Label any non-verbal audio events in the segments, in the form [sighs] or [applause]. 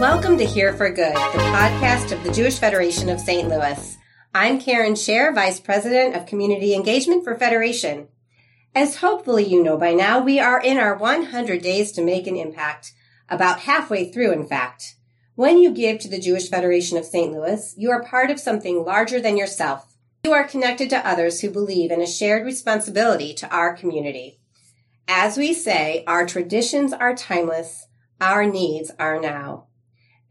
Welcome to Here for Good, the podcast of the Jewish Federation of St. Louis. I'm Karen Scher, Vice President of Community Engagement for Federation. As hopefully you know by now, we are in our 100 days to make an impact, about halfway through, in fact. When you give to the Jewish Federation of St. Louis, you are part of something larger than yourself. You are connected to others who believe in a shared responsibility to our community. As we say, our traditions are timeless, our needs are now.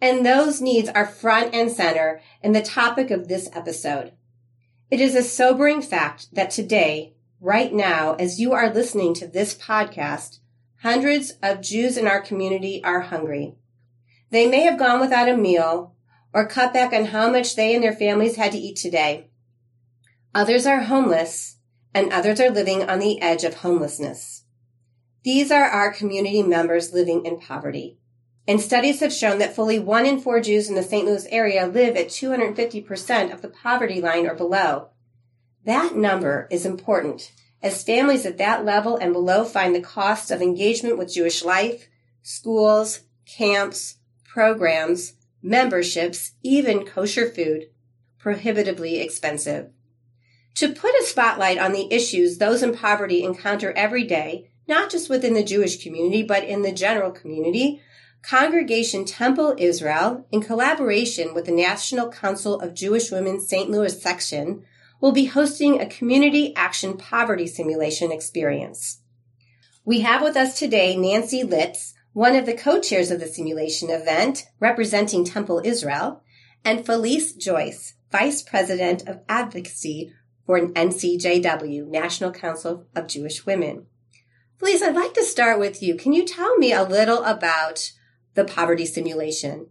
And those needs are front and center in the topic of this episode. It is a sobering fact that today, right now, as you are listening to this podcast, hundreds of Jews in our community are hungry. They may have gone without a meal or cut back on how much they and their families had to eat today. Others are homeless and others are living on the edge of homelessness. These are our community members living in poverty. And studies have shown that fully one in four Jews in the St. Louis area live at 250% of the poverty line or below. That number is important as families at that level and below find the cost of engagement with Jewish life, schools, camps, programs, memberships, even kosher food prohibitively expensive. To put a spotlight on the issues those in poverty encounter every day, not just within the Jewish community, but in the general community, Congregation Temple Israel, in collaboration with the National Council of Jewish Women St. Louis section, will be hosting a community action poverty simulation experience. We have with us today Nancy Litz, one of the co-chairs of the simulation event representing Temple Israel, and Felice Joyce, Vice President of Advocacy for NCJW, National Council of Jewish Women. Felice, I'd like to start with you. Can you tell me a little about the poverty simulation?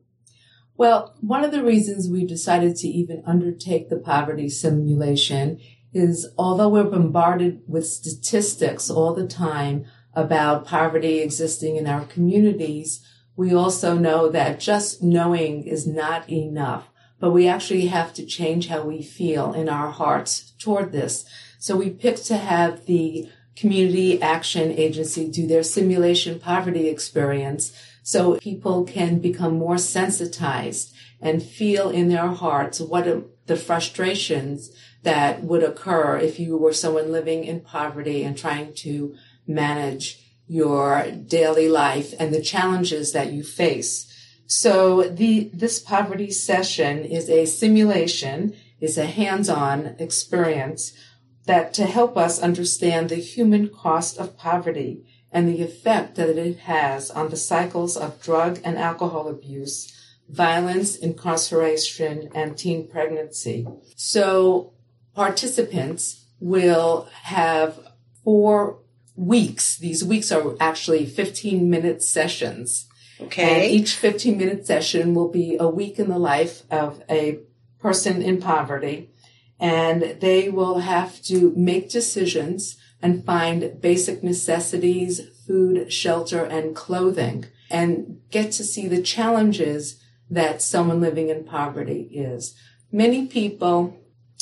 Well, one of the reasons we decided to even undertake the poverty simulation is although we're bombarded with statistics all the time about poverty existing in our communities, we also know that just knowing is not enough, but we actually have to change how we feel in our hearts toward this. So we picked to have the Community Action Agency do their simulation poverty experience so people can become more sensitized and feel in their hearts what the frustrations that would occur if you were someone living in poverty and trying to manage your daily life and the challenges that you face. So the, this poverty session is a simulation, is a hands-on experience that to help us understand the human cost of poverty and the effect that it has on the cycles of drug and alcohol abuse, violence, incarceration, and teen pregnancy. So participants will have four weeks. These weeks are actually 15 minute sessions. Okay. And each 15 minute session will be a week in the life of a person in poverty. And they will have to make decisions and find basic necessities, food, shelter, and clothing, and get to see the challenges that someone living in poverty is. Many people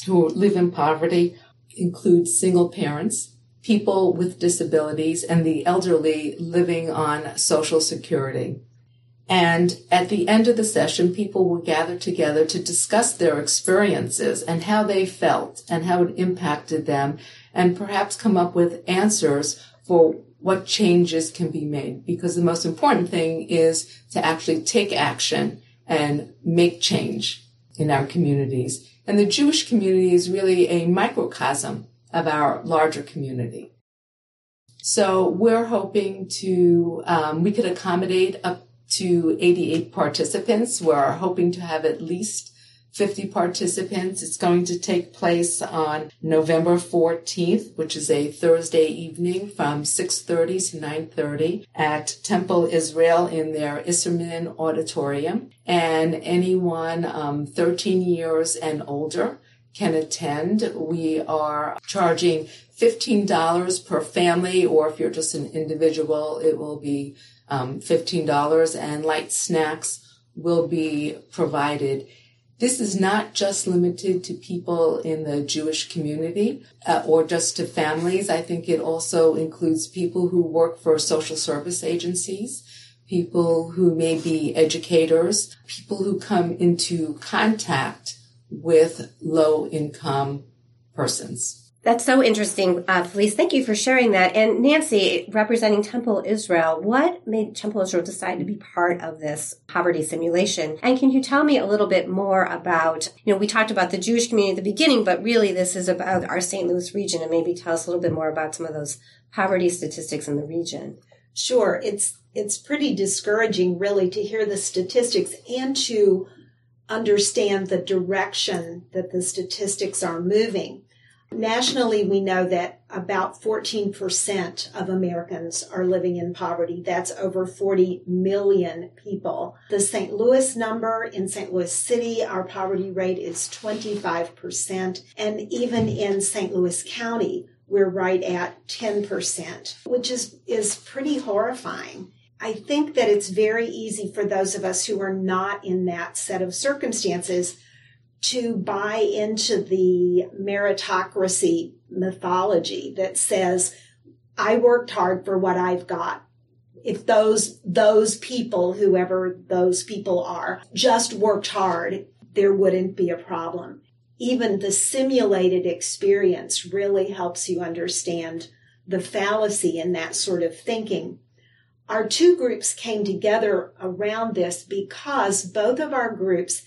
who live in poverty include single parents, people with disabilities, and the elderly living on social security. And at the end of the session, people will gather together to discuss their experiences and how they felt and how it impacted them and perhaps come up with answers for what changes can be made. Because the most important thing is to actually take action and make change in our communities. And the Jewish community is really a microcosm of our larger community. So we're hoping to, um, we could accommodate up to 88 participants. We're hoping to have at least 50 participants. It's going to take place on November 14th, which is a Thursday evening from 6.30 to 9.30 at Temple Israel in their Isserman Auditorium. And anyone um, 13 years and older can attend. We are charging $15 per family, or if you're just an individual, it will be um, $15 and light snacks will be provided. This is not just limited to people in the Jewish community uh, or just to families. I think it also includes people who work for social service agencies, people who may be educators, people who come into contact with low income persons. That's so interesting, uh, Felice. Thank you for sharing that. And Nancy, representing Temple Israel, what made Temple Israel decide to be part of this poverty simulation? And can you tell me a little bit more about, you know, we talked about the Jewish community at the beginning, but really this is about our St. Louis region and maybe tell us a little bit more about some of those poverty statistics in the region. Sure. It's, it's pretty discouraging really to hear the statistics and to understand the direction that the statistics are moving. Nationally, we know that about 14% of Americans are living in poverty. That's over 40 million people. The St. Louis number in St. Louis City, our poverty rate is 25%. And even in St. Louis County, we're right at 10%, which is, is pretty horrifying. I think that it's very easy for those of us who are not in that set of circumstances to buy into the meritocracy mythology that says, I worked hard for what I've got. If those, those people, whoever those people are, just worked hard, there wouldn't be a problem. Even the simulated experience really helps you understand the fallacy in that sort of thinking. Our two groups came together around this because both of our groups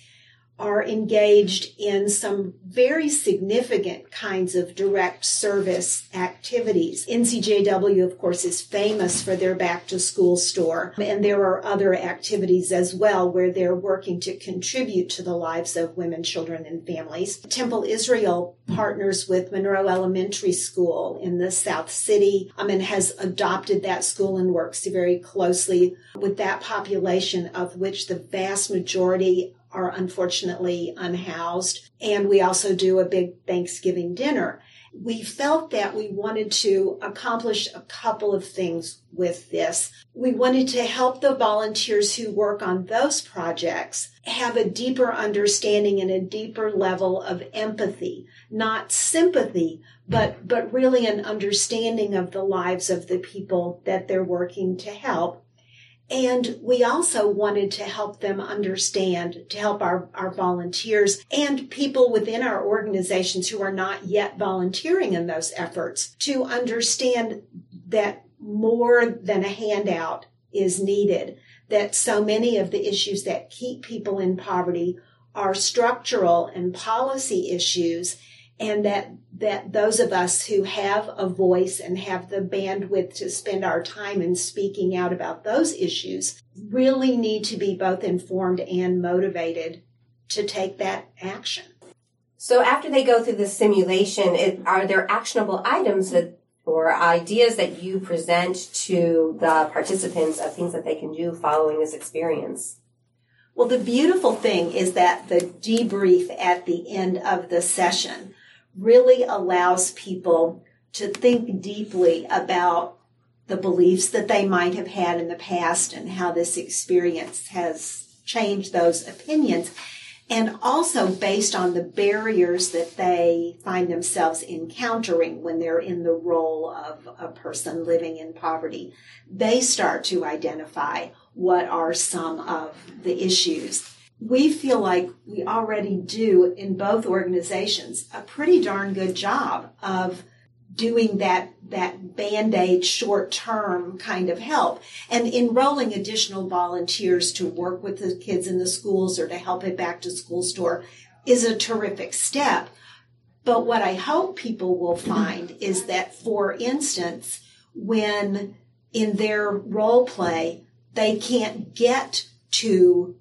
are engaged in some very significant kinds of direct service activities. NCJW, of course, is famous for their back to school store. And there are other activities as well where they're working to contribute to the lives of women, children, and families. Temple Israel partners with Monroe Elementary School in the South City um, and has adopted that school and works very closely with that population of which the vast majority are unfortunately unhoused. And we also do a big Thanksgiving dinner. We felt that we wanted to accomplish a couple of things with this. We wanted to help the volunteers who work on those projects have a deeper understanding and a deeper level of empathy, not sympathy, but, but really an understanding of the lives of the people that they're working to help and we also wanted to help them understand, to help our, our volunteers and people within our organizations who are not yet volunteering in those efforts to understand that more than a handout is needed, that so many of the issues that keep people in poverty are structural and policy issues and that that those of us who have a voice and have the bandwidth to spend our time in speaking out about those issues really need to be both informed and motivated to take that action. So after they go through the simulation, it, are there actionable items that or ideas that you present to the participants of things that they can do following this experience? Well, the beautiful thing is that the debrief at the end of the session really allows people to think deeply about the beliefs that they might have had in the past and how this experience has changed those opinions. And also based on the barriers that they find themselves encountering when they're in the role of a person living in poverty, they start to identify what are some of the issues we feel like we already do in both organizations a pretty darn good job of doing that that band-aid short-term kind of help and enrolling additional volunteers to work with the kids in the schools or to help a back to school store is a terrific step. But what i hope people will find is that for instance when in their role play they can't get to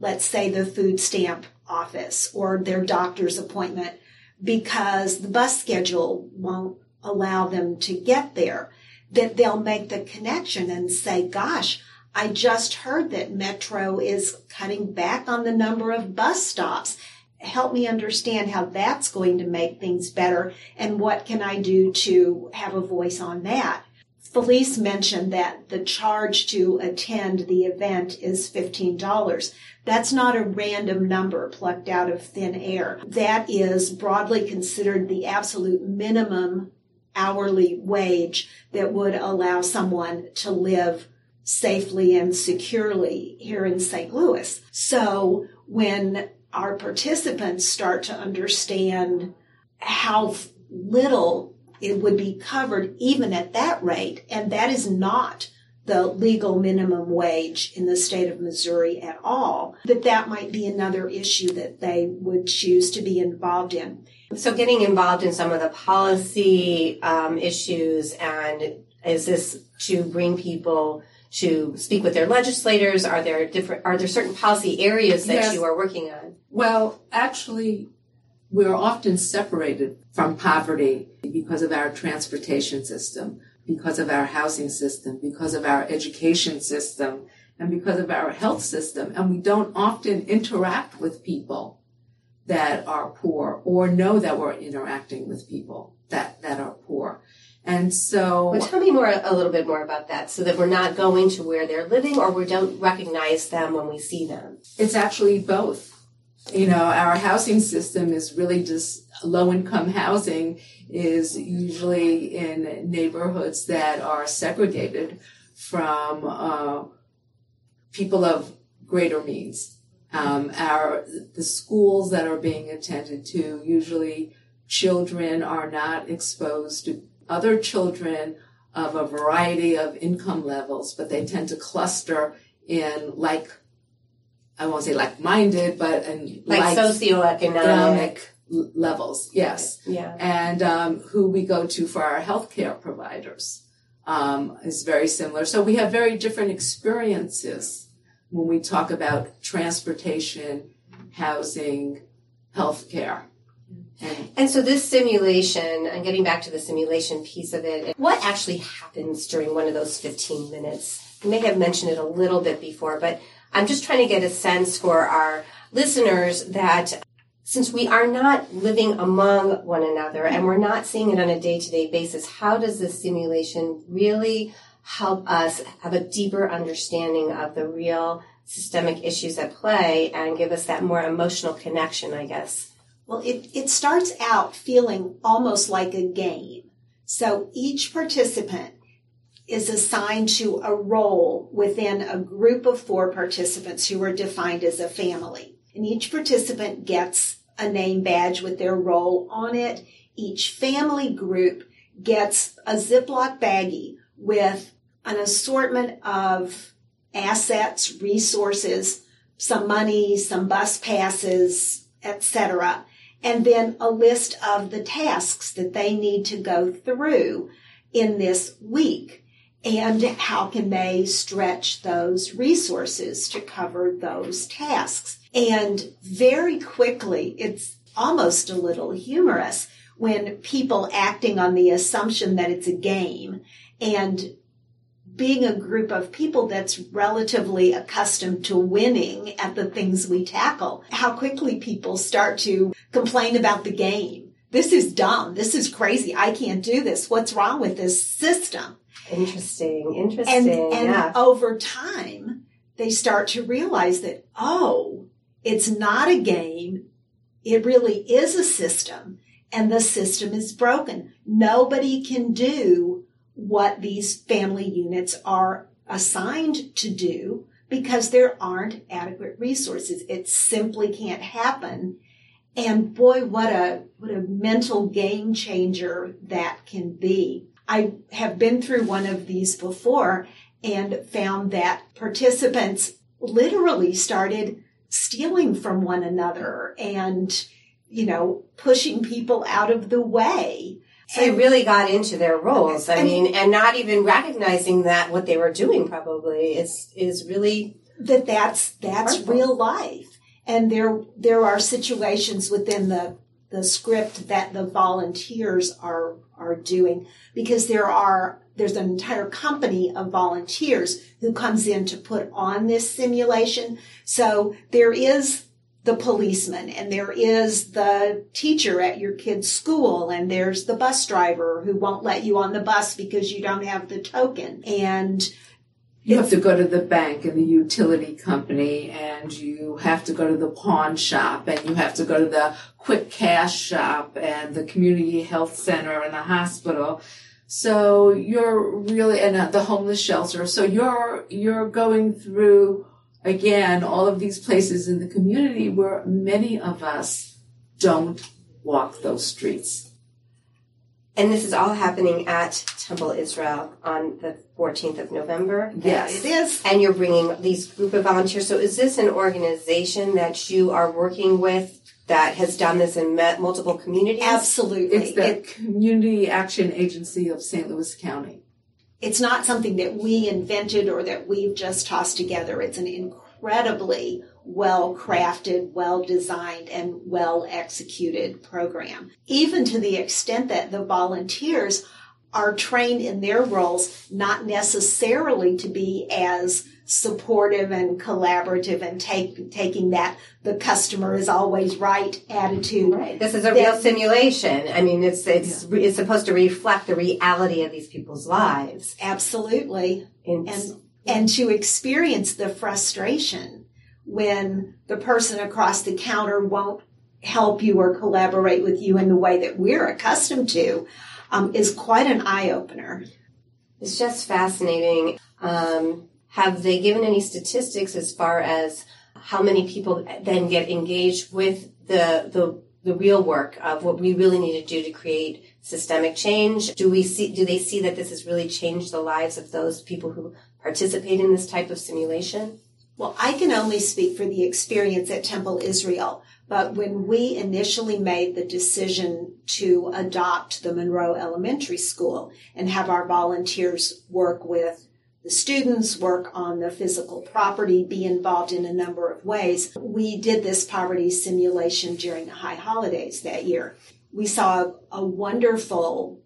let's say the food stamp office or their doctor's appointment because the bus schedule won't allow them to get there, that they'll make the connection and say, gosh, I just heard that Metro is cutting back on the number of bus stops. Help me understand how that's going to make things better and what can I do to have a voice on that. Felice mentioned that the charge to attend the event is $15. That's not a random number plucked out of thin air. That is broadly considered the absolute minimum hourly wage that would allow someone to live safely and securely here in St. Louis. So when our participants start to understand how little it would be covered even at that rate, and that is not the legal minimum wage in the state of Missouri at all, that that might be another issue that they would choose to be involved in. So getting involved in some of the policy um, issues and is this to bring people to speak with their legislators? Are there different, are there certain policy areas that yes. you are working on? Well, actually, we're often separated from poverty because of our transportation system because of our housing system, because of our education system, and because of our health system. And we don't often interact with people that are poor or know that we're interacting with people that, that are poor. And so. Well, tell me more, a little bit more about that so that we're not going to where they're living or we don't recognize them when we see them. It's actually both. You know, our housing system is really just low income housing is usually in neighborhoods that are segregated from uh, people of greater means. Um, our the schools that are being attended to usually children are not exposed to other children of a variety of income levels, but they tend to cluster in like I won't say like minded, but and like, like socioeconomic levels, yes. Yeah. And um, who we go to for our healthcare providers um, is very similar. So we have very different experiences when we talk about transportation, housing, healthcare. And, and so this simulation, and getting back to the simulation piece of it, what actually happens during one of those 15 minutes? May have mentioned it a little bit before, but I'm just trying to get a sense for our listeners that since we are not living among one another and we're not seeing it on a day to day basis, how does this simulation really help us have a deeper understanding of the real systemic issues at play and give us that more emotional connection, I guess? Well, it, it starts out feeling almost like a game. So each participant is assigned to a role within a group of four participants who are defined as a family. And each participant gets a name badge with their role on it. Each family group gets a Ziploc baggie with an assortment of assets, resources, some money, some bus passes, etc. And then a list of the tasks that they need to go through in this week and how can they stretch those resources to cover those tasks. And very quickly, it's almost a little humorous when people acting on the assumption that it's a game and being a group of people that's relatively accustomed to winning at the things we tackle, how quickly people start to complain about the game. This is dumb. This is crazy. I can't do this. What's wrong with this system? Interesting. Interesting. And, and yeah. over time, they start to realize that, oh, it's not a game. It really is a system and the system is broken. Nobody can do what these family units are assigned to do because there aren't adequate resources. It simply can't happen. And boy, what a, what a mental game changer that can be. I have been through one of these before and found that participants literally started stealing from one another and, you know, pushing people out of the way. So they really got into their roles. I and, mean, and not even recognizing that what they were doing probably is, is really that that's, that's harmful. real life. And there, there are situations within the, the script that the volunteers are, are doing because there are there's an entire company of volunteers who comes in to put on this simulation. So there is the policeman and there is the teacher at your kid's school and there's the bus driver who won't let you on the bus because you don't have the token. And you have to go to the bank and the utility company and you have to go to the pawn shop and you have to go to the quick cash shop and the community health center and the hospital So you're really, and at the homeless shelter. So you're, you're going through again all of these places in the community where many of us don't walk those streets. And this is all happening at Temple Israel on the 14th of November. Yes. It is. And you're bringing these group of volunteers. So is this an organization that you are working with that has done this in multiple communities? Absolutely. It's the It- Community Action Agency of St. Louis County. it's not something that we invented or that we've just tossed together. It's an incredibly well crafted, well designed, and well executed program. Even to the extent that the volunteers are trained in their roles not necessarily to be as supportive and collaborative and take, taking that the customer is always right attitude. Right. This is a real simulation. I mean, it's it's it's supposed to reflect the reality of these people's lives. Absolutely. And and to experience the frustration when the person across the counter won't help you or collaborate with you in the way that we're accustomed to um, is quite an eye opener. it's just fascinating. Um, have they given any statistics as far as how many people then get engaged with the the the real work of what we really need to do to create systemic change? Do we see do they see that this has really changed the lives of those people who participate in this type of simulation? Well, I can only speak for the experience at Temple Israel, but when we initially made the decision to adopt the Monroe Elementary School and have our volunteers work with the students, work on the physical property, be involved in a number of ways, we did this poverty simulation during the high holidays that year. We saw a wonderful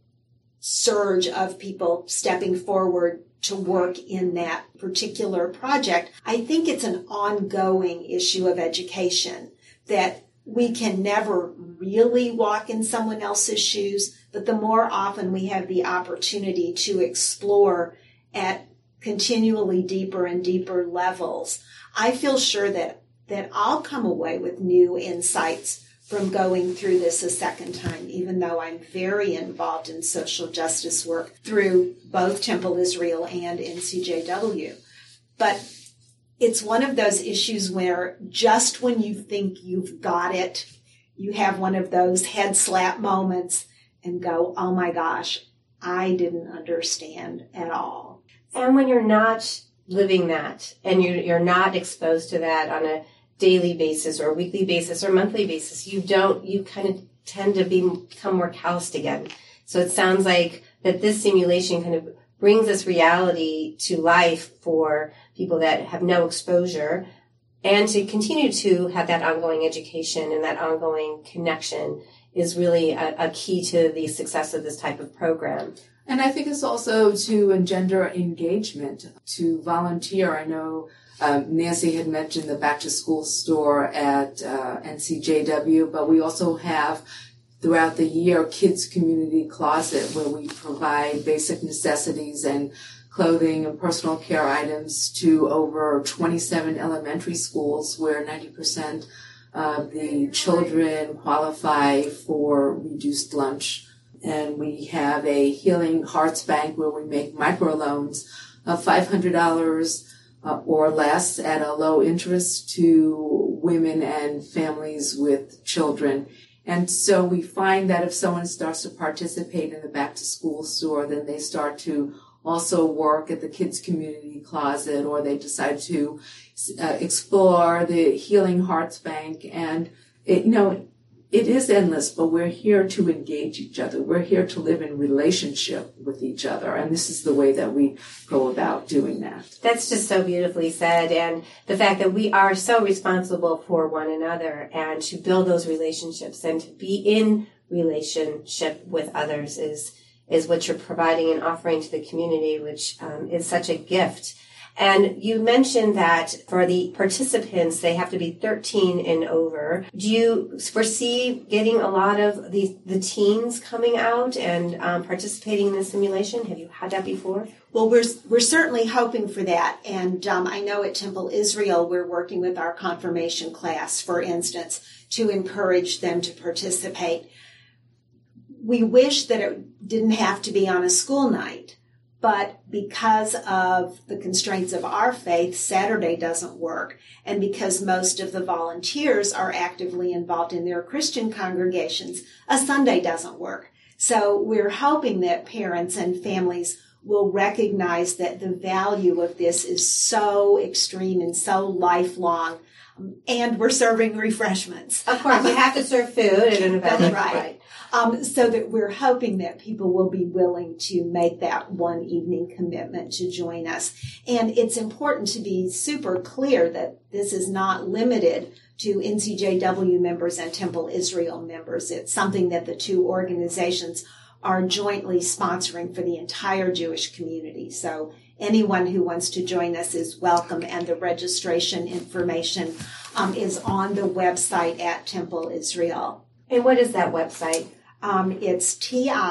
surge of people stepping forward to work in that particular project. I think it's an ongoing issue of education that we can never really walk in someone else's shoes, but the more often we have the opportunity to explore at continually deeper and deeper levels, I feel sure that, that I'll come away with new insights from going through this a second time, even though I'm very involved in social justice work through both Temple Israel and NCJW. But it's one of those issues where just when you think you've got it, you have one of those head slap moments and go, oh my gosh, I didn't understand at all. And when you're not living that and you're, you're not exposed to that on a daily basis or weekly basis or monthly basis, you don't, you kind of tend to be, become more calloused again. So it sounds like that this simulation kind of brings this reality to life for people that have no exposure and to continue to have that ongoing education and that ongoing connection is really a, a key to the success of this type of program. And I think it's also to engender engagement, to volunteer. I know um, Nancy had mentioned the back to school store at uh, NCJW, but we also have throughout the year kids community closet where we provide basic necessities and clothing and personal care items to over 27 elementary schools where 90% of the children qualify for reduced lunch and we have a healing hearts bank where we make microloans of $500 uh, or less at a low interest to women and families with children. And so we find that if someone starts to participate in the back to school store, then they start to also work at the kids community closet or they decide to uh, explore the healing hearts bank and it, you know it is endless, but we're here to engage each other. We're here to live in relationship with each other. And this is the way that we go about doing that. That's just so beautifully said. And the fact that we are so responsible for one another and to build those relationships and to be in relationship with others is, is what you're providing and offering to the community, which um, is such a gift. And you mentioned that for the participants, they have to be 13 and over. Do you foresee getting a lot of the, the teens coming out and um, participating in the simulation? Have you had that before? Well, we're we're certainly hoping for that, and um, I know at Temple Israel we're working with our confirmation class, for instance, to encourage them to participate. we wish that it didn't have to be on a school night, but because of the constraints of our faith, Saturday doesn't work. And because most of the volunteers are actively involved in their Christian congregations, a Sunday doesn't work. So we're hoping that parents and families will recognize that the value of this is so extreme and so lifelong. Um, and we're serving refreshments. Of course, you have to serve food at an event. That's right. Um, so that we're hoping that people will be willing to make that one evening commitment to join us. And it's important to be super clear that this is not limited to NCJW members and Temple Israel members. It's something that the two organizations are jointly sponsoring for the entire Jewish community. So anyone who wants to join us is welcome and the registration information um, is on the website at Temple Israel. And what is that website? Um, it's ti-stl.org.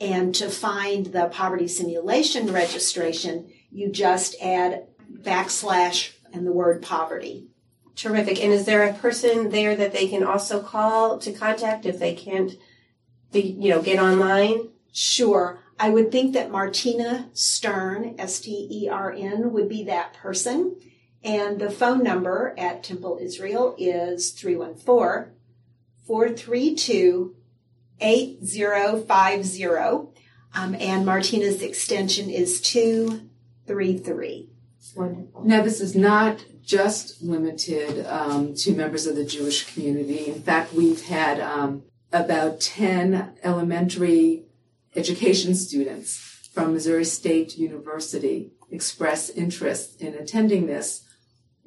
And to find the poverty simulation registration, you just add backslash and the word poverty. Terrific. And is there a person there that they can also call to contact if they can't, be, you know, get online? Sure. I would think that Martina Stern, S-T-E-R-N, would be that person. And the phone number at Temple Israel is 314 432 8050. Um, and Martina's extension is 233. Wonderful. Now, this is not just limited um, to members of the Jewish community. In fact, we've had um, about 10 elementary education students from Missouri State University express interest in attending this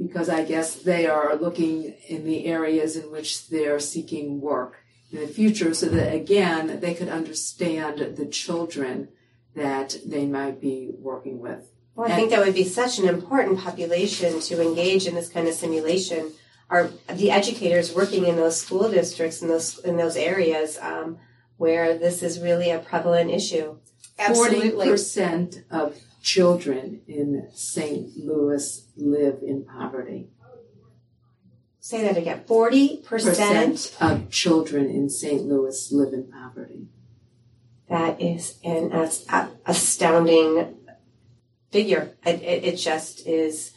because I guess they are looking in the areas in which they're seeking work in the future so that again they could understand the children that they might be working with. Well, I and, think that would be such an important population to engage in this kind of simulation. Are the educators working in those school districts in those in those areas um, where this is really a prevalent issue? Forty percent of children in St. Louis live in poverty. Say that again. 40% of children in St. Louis live in poverty. That is an astounding figure. It, it, it just is.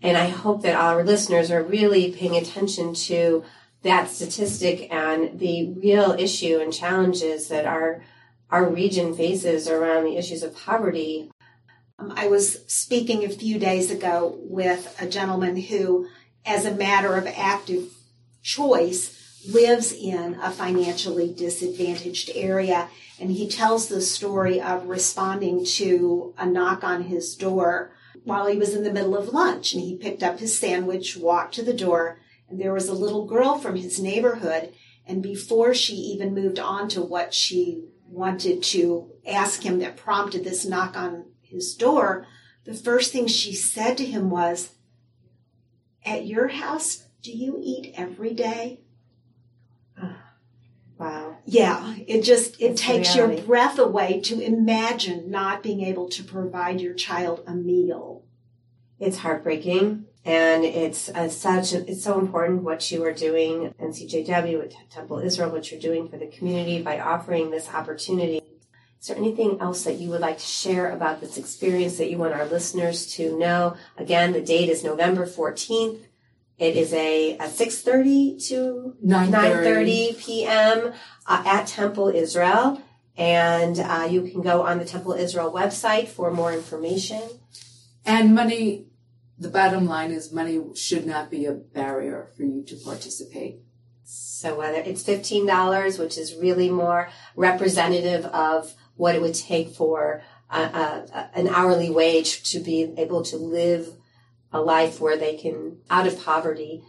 And I hope that our listeners are really paying attention to that statistic and the real issue and challenges that our our region faces around the issues of poverty Um, I was speaking a few days ago with a gentleman who, as a matter of active choice, lives in a financially disadvantaged area. And he tells the story of responding to a knock on his door while he was in the middle of lunch. And he picked up his sandwich, walked to the door, and there was a little girl from his neighborhood. And before she even moved on to what she wanted to ask him that prompted this knock on his door, the first thing she said to him was, At your house, do you eat every day? [sighs] Wow. Yeah, it just it takes reality. your breath away to imagine not being able to provide your child a meal. It's heartbreaking and it's uh, such it's so important what you are doing NCJW at Temple Israel what you're doing for the community by offering this opportunity is there anything else that you would like to share about this experience that you want our listeners to know? Again, the date is November 14th. It is a, a 6.30 to 9.30 p.m. Uh, at Temple Israel. And uh, you can go on the Temple Israel website for more information. And money, the bottom line is money should not be a barrier for you to participate. So whether it's $15, which is really more representative of what it would take for a, a, an hourly wage to be able to live a life where they can out of poverty.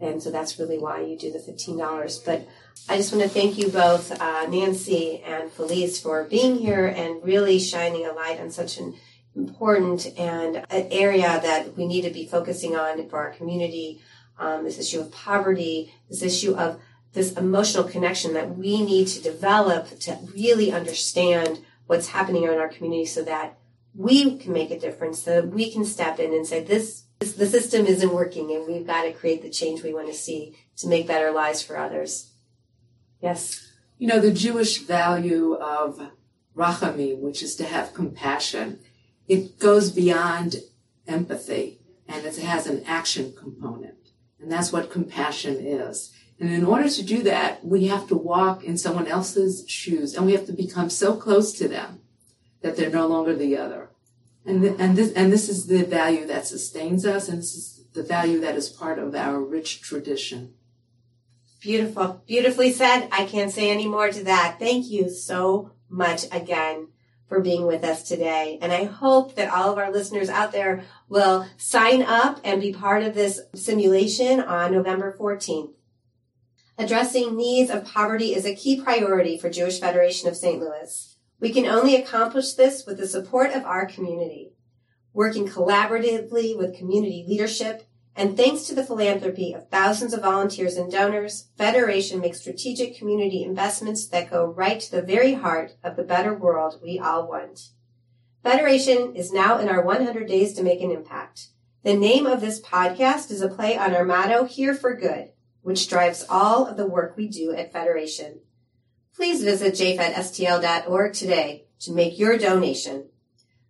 And so that's really why you do the $15. But I just want to thank you both, uh, Nancy and Felice, for being here and really shining a light on such an important and an area that we need to be focusing on for our community. Um, this issue of poverty, this issue of this emotional connection that we need to develop to really understand what's happening in our community so that we can make a difference, so that we can step in and say, this, this the system isn't working and we've got to create the change we want to see to make better lives for others. Yes. You know, the Jewish value of rachamim, which is to have compassion, it goes beyond empathy and it has an action component. And that's what compassion is. And in order to do that, we have to walk in someone else's shoes and we have to become so close to them that they're no longer the other. And, th- and this, and this is the value that sustains us and this is the value that is part of our rich tradition. Beautiful. Beautifully said. I can't say any more to that. Thank you so much again for being with us today. And I hope that all of our listeners out there will sign up and be part of this simulation on November 14th. Addressing needs of poverty is a key priority for Jewish Federation of St. Louis. We can only accomplish this with the support of our community. Working collaboratively with community leadership and thanks to the philanthropy of thousands of volunteers and donors, Federation makes strategic community investments that go right to the very heart of the better world we all want. Federation is now in our 100 days to make an impact. The name of this podcast is a play on our motto, Here for Good, which drives all of the work we do at Federation. Please visit jfedstl.org today to make your donation.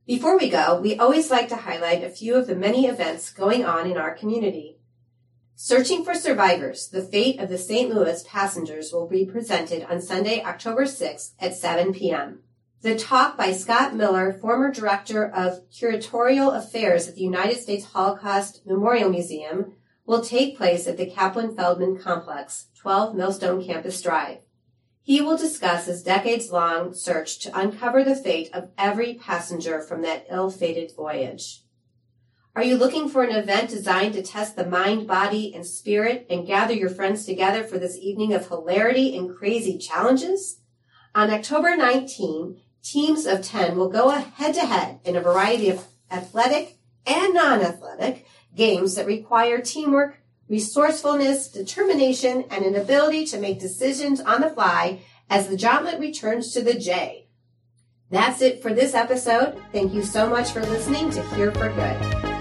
Before we go, we always like to highlight a few of the many events going on in our community. Searching for Survivors, the fate of the St. Louis passengers will be presented on Sunday, October 6th at 7 p.m. The talk by Scott Miller, former director of curatorial affairs at the United States Holocaust Memorial Museum, will take place at the Kaplan Feldman Complex, 12 Millstone Campus Drive. He will discuss his decades long search to uncover the fate of every passenger from that ill fated voyage. Are you looking for an event designed to test the mind, body, and spirit and gather your friends together for this evening of hilarity and crazy challenges? On October 19, teams of 10 will go head to head in a variety of athletic and non-athletic games that require teamwork, resourcefulness, determination, and an ability to make decisions on the fly as the jauntlet returns to the J. That's it for this episode. Thank you so much for listening to Here for Good.